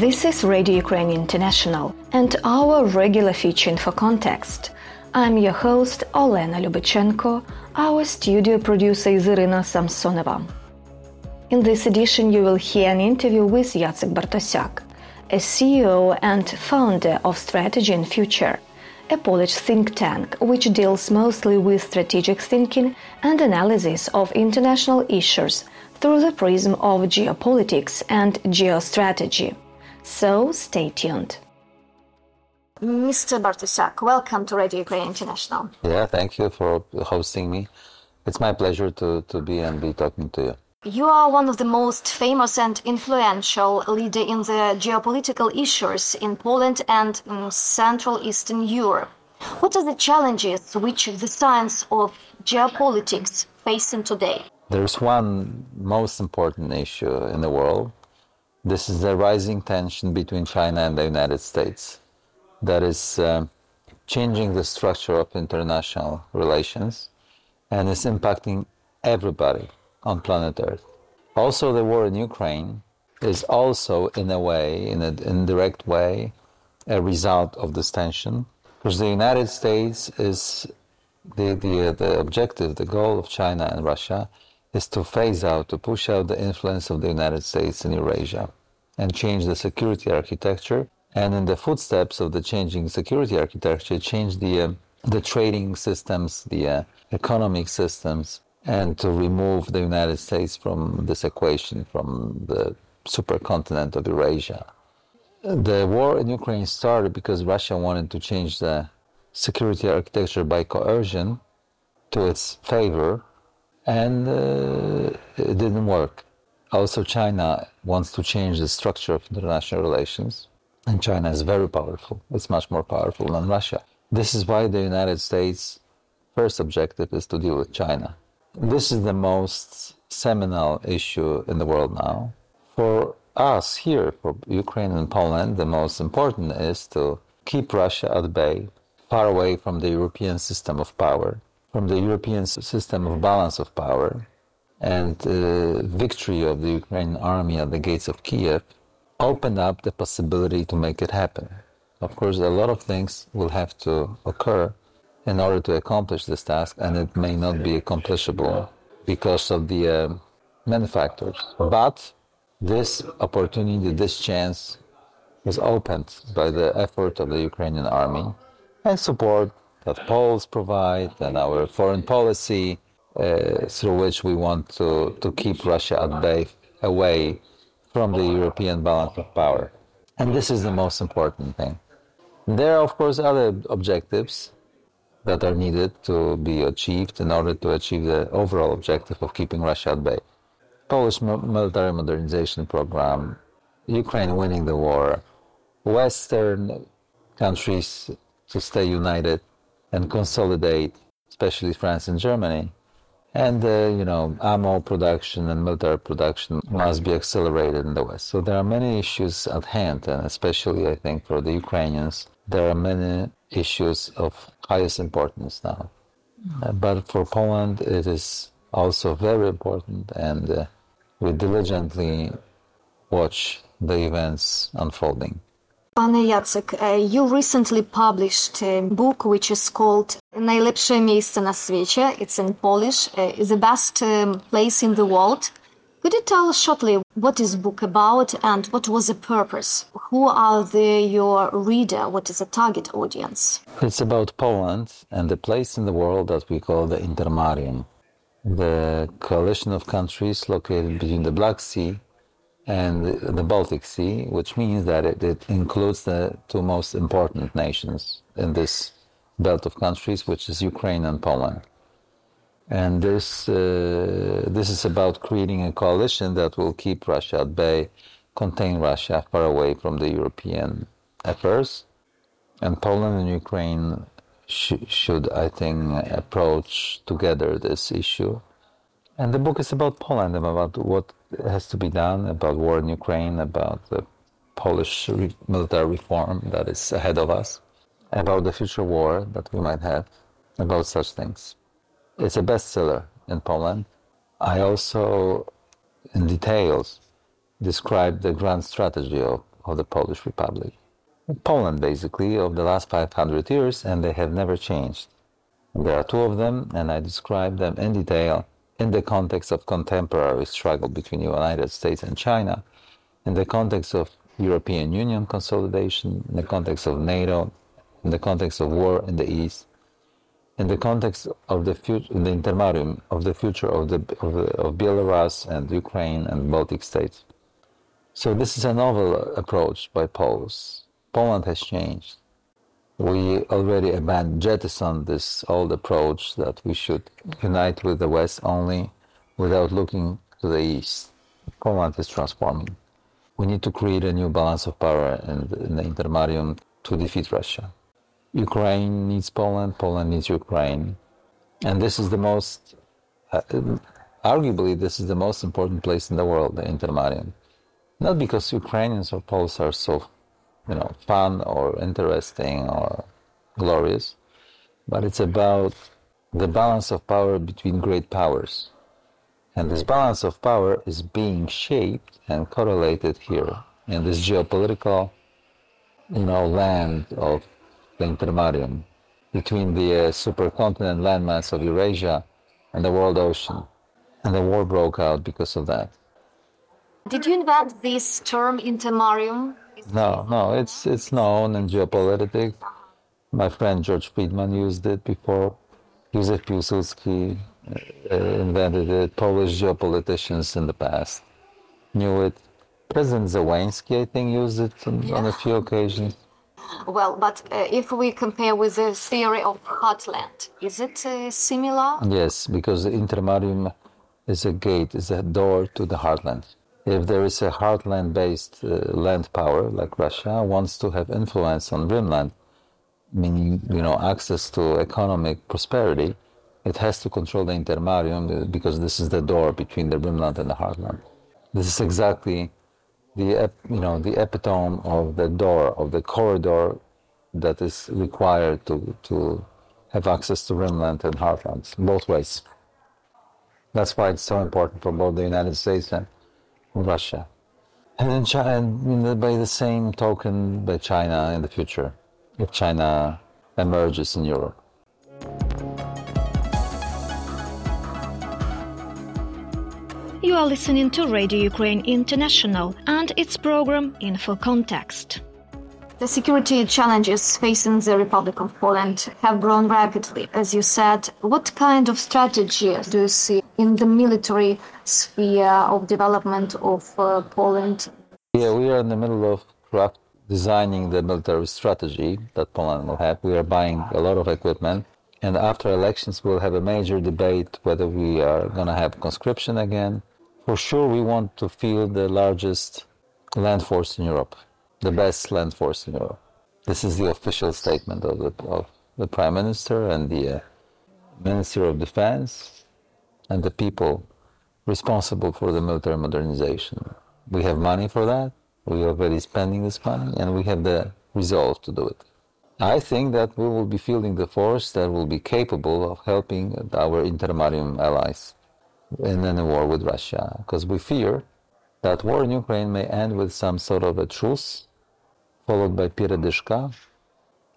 This is Radio Ukraine International and our regular feature Info Context. I'm your host Olena Lubichenko. Our studio producer is Irina Samsonova. In this edition, you will hear an interview with Jacek Bartosiak, a CEO and founder of Strategy and Future, a Polish think tank which deals mostly with strategic thinking and analysis of international issues through the prism of geopolitics and geostrategy. So stay tuned. Mr. Bartosiak, welcome to Radio Ukraine International. Yeah, thank you for hosting me. It's my pleasure to, to be and be talking to you. You are one of the most famous and influential leader in the geopolitical issues in Poland and in Central Eastern Europe. What are the challenges which the science of geopolitics facing today? There's one most important issue in the world. This is the rising tension between China and the United States that is uh, changing the structure of international relations and is impacting everybody on planet Earth. Also, the war in Ukraine is also, in a way, in an indirect way, a result of this tension, because the United States is the, the, the objective, the goal of China and Russia is to phase out, to push out the influence of the United States in Eurasia and change the security architecture. And in the footsteps of the changing security architecture, change the, uh, the trading systems, the uh, economic systems, and to remove the United States from this equation, from the supercontinent of Eurasia. The war in Ukraine started because Russia wanted to change the security architecture by coercion to its favor, and uh, it didn't work. Also, China wants to change the structure of international relations, and China is very powerful. It's much more powerful than Russia. This is why the United States' first objective is to deal with China this is the most seminal issue in the world now. For us here, for Ukraine and Poland, the most important is to keep Russia at bay, far away from the European system of power, from the European system of balance of power, and uh, victory of the Ukrainian army at the gates of Kiev opened up the possibility to make it happen. Of course, a lot of things will have to occur in order to accomplish this task, and it may not be accomplishable because of the uh, many factors. But this opportunity, this chance, was opened by the effort of the Ukrainian army and support that Poles provide and our foreign policy uh, through which we want to, to keep Russia at bay, away from the European balance of power. And this is the most important thing. There are, of course, other objectives that are needed to be achieved in order to achieve the overall objective of keeping Russia at bay. Polish military modernization program, Ukraine winning the war, Western countries to stay united and consolidate, especially France and Germany. And, uh, you know, ammo production and military production must be accelerated in the West. So there are many issues at hand, and especially, I think, for the Ukrainians, there are many issues of highest importance now. Uh, but for Poland, it is also very important, and uh, we diligently watch the events unfolding. Pane Jacek, you recently published a book which is called Najlepsze miejsce na świecie. It's in Polish. Uh, the best place in the world. Could you tell us shortly what is book about and what was the purpose? Who are the, your reader? What is the target audience? It's about Poland and the place in the world that we call the Intermarium, the coalition of countries located between the Black Sea and the Baltic Sea, which means that it, it includes the two most important nations in this belt of countries, which is Ukraine and Poland. And this, uh, this is about creating a coalition that will keep Russia at bay, contain Russia far away from the European affairs. And Poland and Ukraine sh should, I think, approach together this issue. And the book is about Poland, and about what has to be done, about war in Ukraine, about the Polish re military reform that is ahead of us, about the future war that we might have, about such things. It's a bestseller in Poland. I also, in details, describe the grand strategy of of the Polish Republic. Poland, basically, of the last 500 years, and they have never changed. There are two of them, and I describe them in detail in the context of contemporary struggle between the United States and China, in the context of European Union consolidation, in the context of NATO, in the context of war in the East, in the context of the future, the intermarium of the future of, the, of, of Belarus and Ukraine and Baltic states. So this is a novel approach by Poles. Poland has changed. We already abandoned, jettisoned this old approach that we should unite with the West only without looking to the East. Poland is transforming. We need to create a new balance of power in the, in the intermarium to defeat Russia. Ukraine needs Poland, Poland needs Ukraine. And this is the most, uh, arguably, this is the most important place in the world, the intermarium. Not because Ukrainians or Poles are so, you know, fun or interesting or glorious, but it's about the balance of power between great powers. And this balance of power is being shaped and correlated here in this geopolitical, you know, land of the intermarium between the uh, supercontinent landmass of Eurasia and the world ocean. And the war broke out because of that. Did you invent this term intermarium? No, no, it's it's known in geopolitics. My friend George Friedman used it before. Józef Piłsudski uh, invented it. Polish geopoliticians in the past knew it. President Zelensky, I think, used it on, yeah. on a few occasions. Well, but uh, if we compare with the theory of heartland, is it uh, similar? Yes, because the intermarium is a gate, is a door to the heartland. If there is a heartland-based uh, land power like Russia wants to have influence on rimland, meaning you know access to economic prosperity, it has to control the intermarium because this is the door between the rimland and the heartland. This is exactly the you know the epitome of the door of the corridor that is required to to have access to rimland and heartlands both ways. That's why it's so important for both the United States and Russia, and then China, and by the same token, by China in the future, if China emerges in Europe. You are listening to Radio Ukraine International and its program Info Context. The security challenges facing the Republic of Poland have grown rapidly. As you said, what kind of strategy do you see in the military sphere of development of uh, Poland? Yeah, we are in the middle of craft designing the military strategy that Poland will have. We are buying a lot of equipment and after elections we'll have a major debate whether we are going to have conscription again for sure, we want to field the largest land force in Europe, the best land force in Europe. This is the official statement of the, of the Prime Minister and the uh, Minister of Defense and the people responsible for the military modernization. We have money for that. We are already spending this money, and we have the resolve to do it. I think that we will be fielding the force that will be capable of helping our intermarium allies in any war with Russia, because we fear that war in Ukraine may end with some sort of a truce, followed by peredishka,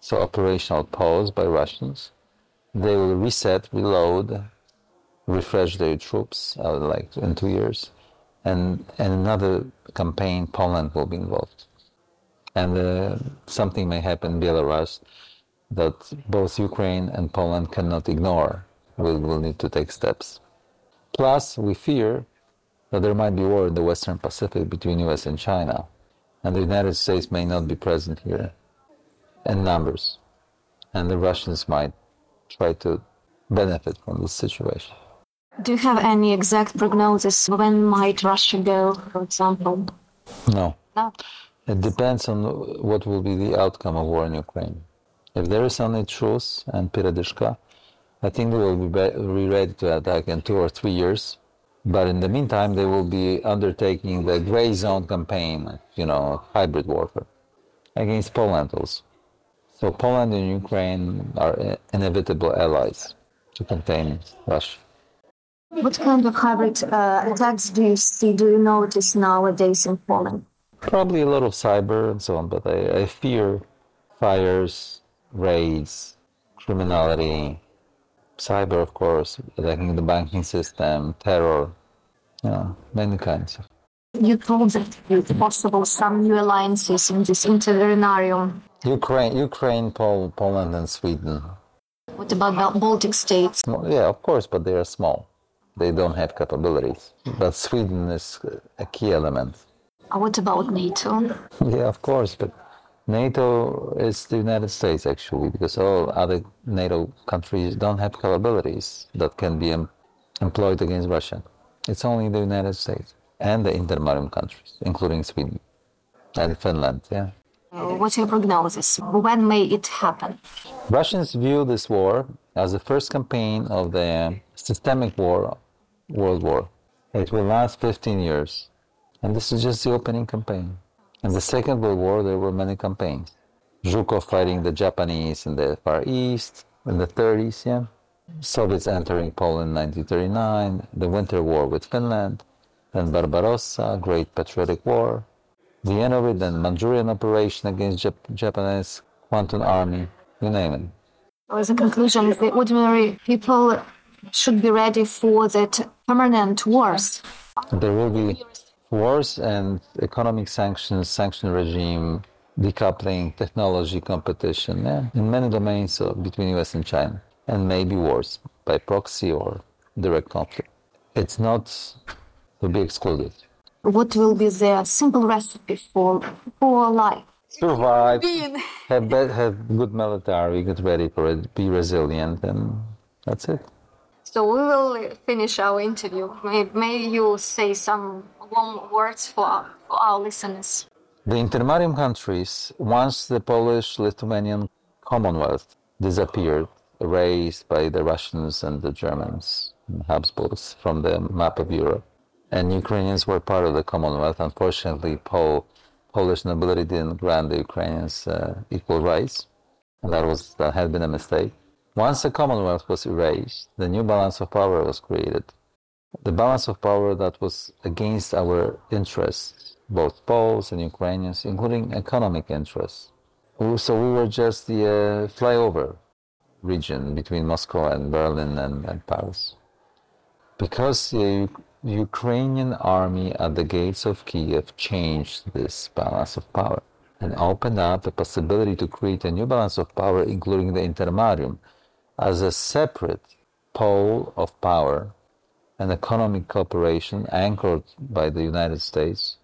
so operational pause by Russians. They will reset, reload, refresh their troops, uh, like in two years, and, and another campaign, Poland will be involved. And uh, something may happen in Belarus that both Ukraine and Poland cannot ignore. We will need to take steps. Plus, we fear that there might be war in the Western Pacific between US and China, and the United States may not be present here in numbers, and the Russians might try to benefit from this situation. Do you have any exact prognosis when might Russia go, for example? No. No. It depends on what will be the outcome of war in Ukraine. If there is only truce and Piradishka, I think they will be ready to attack in two or three years. But in the meantime, they will be undertaking the gray zone campaign, you know, hybrid warfare against Poland also. So Poland and Ukraine are inevitable allies to contain Russia. What kind of hybrid uh, attacks do you see, do you notice nowadays in Poland? Probably a lot of cyber and so on, but I, I fear fires, raids, criminality, cyber, of course, attacking the banking system, terror, you know, many kinds. Of You told that it's possible some new alliances in this intervenarium. Ukraine, Ukraine, Pol- Poland, and Sweden. What about Bal- Baltic states? Well, yeah, of course, but they are small. They don't have capabilities. But Sweden is a key element. Uh, What about NATO? Yeah, of course, but NATO is the United States actually, because all other NATO countries don't have capabilities that can be em- employed against Russia. It's only the United States and the intermarium countries, including Sweden and Finland. Yeah. Uh, What's your prognosis? When may it happen? Russians view this war as the first campaign of the systemic war, World War. It will last 15 years, and this is just the opening campaign. In the Second World War, there were many campaigns. Zhukov fighting the Japanese in the Far East in the 30s, yeah. Soviets entering Poland in 1939, the Winter War with Finland, then Barbarossa, Great Patriotic War, of it, then Manchurian operation against Jap- Japanese Kwantung Army, you name it. As a conclusion, the ordinary people should be ready for that permanent wars. There will be wars and economic sanctions, sanction regime, decoupling, technology competition, yeah, in many domains between US and China, and maybe wars by proxy or direct conflict. It's not to be excluded. What will be the simple recipe for for life? Survive, have, have good military, get ready for it, be resilient, and that's it. So we will finish our interview. May, may you say some warm words for our, for our listeners. The intermarium countries, once the Polish Lithuanian Commonwealth disappeared, erased by the Russians and the Germans, and Habsburgs, from the map of Europe, and Ukrainians were part of the Commonwealth. Unfortunately, Pol- Polish nobility didn't grant the Ukrainians uh, equal rights, and that was that had been a mistake. Once the Commonwealth was erased, the new balance of power was created. The balance of power that was against our interests, both Poles and Ukrainians, including economic interests. So we were just the uh, flyover region between Moscow and Berlin and, and Paris. Because the Ukrainian army at the gates of Kiev changed this balance of power and opened up the possibility to create a new balance of power, including the intermarium, as a separate pole of power and economic cooperation anchored by the United States.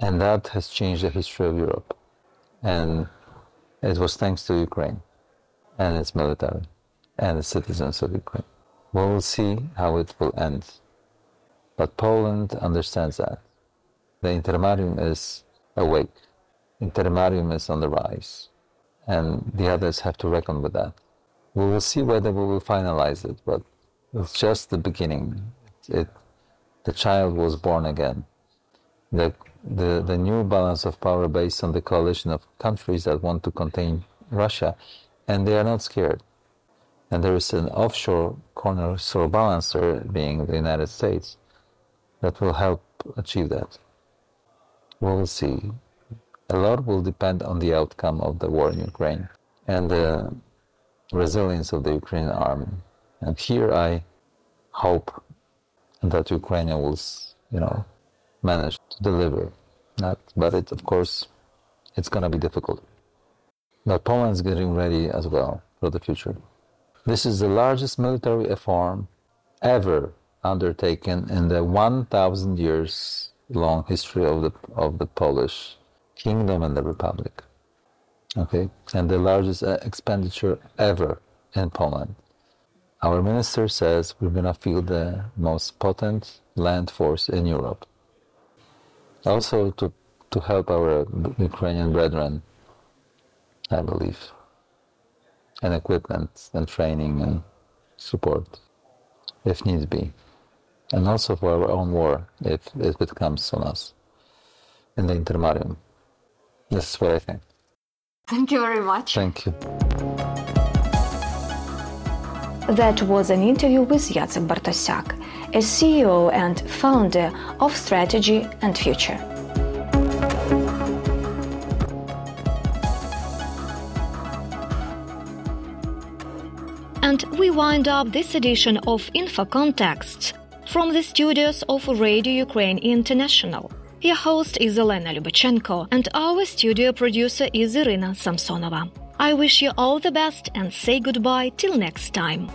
And that has changed the history of Europe. And it was thanks to Ukraine and its military and the citizens of Ukraine. We will see how it will end. But Poland understands that. The intermarium is awake. Intermarium is on the rise. And the others have to reckon with that. We will see whether we will finalize it, but it's just the beginning. It, the child was born again. The, the, the new balance of power based on the coalition of countries that want to contain Russia, and they are not scared. And there is an offshore corner cornerstone balancer, being the United States, that will help achieve that. We will see. A lot will depend on the outcome of the war in Ukraine and resilience of the Ukrainian army. And here I hope that Ukraine will, you know, manage to deliver. Not, but it, of course, it's going to be difficult. But Poland's getting ready as well for the future. This is the largest military reform ever undertaken in the 1,000 years long history of the of the Polish kingdom and the republic. Okay, and the largest uh, expenditure ever in Poland. Our minister says we're gonna field the most potent land force in Europe. Also to to help our Ukrainian brethren, I believe, and equipment and training and support, if needs be, and also for our own war, if if it comes on us in the intermarium. This is what I think. Thank you very much. Thank you. That was an interview with Jacek Bartosiak, a CEO and founder of Strategy and Future. And we wind up this edition of InfoContexts from the studios of Radio Ukraine International. Your host is Elena Lubachenko, and our studio producer is Irina Samsonova. I wish you all the best and say goodbye till next time.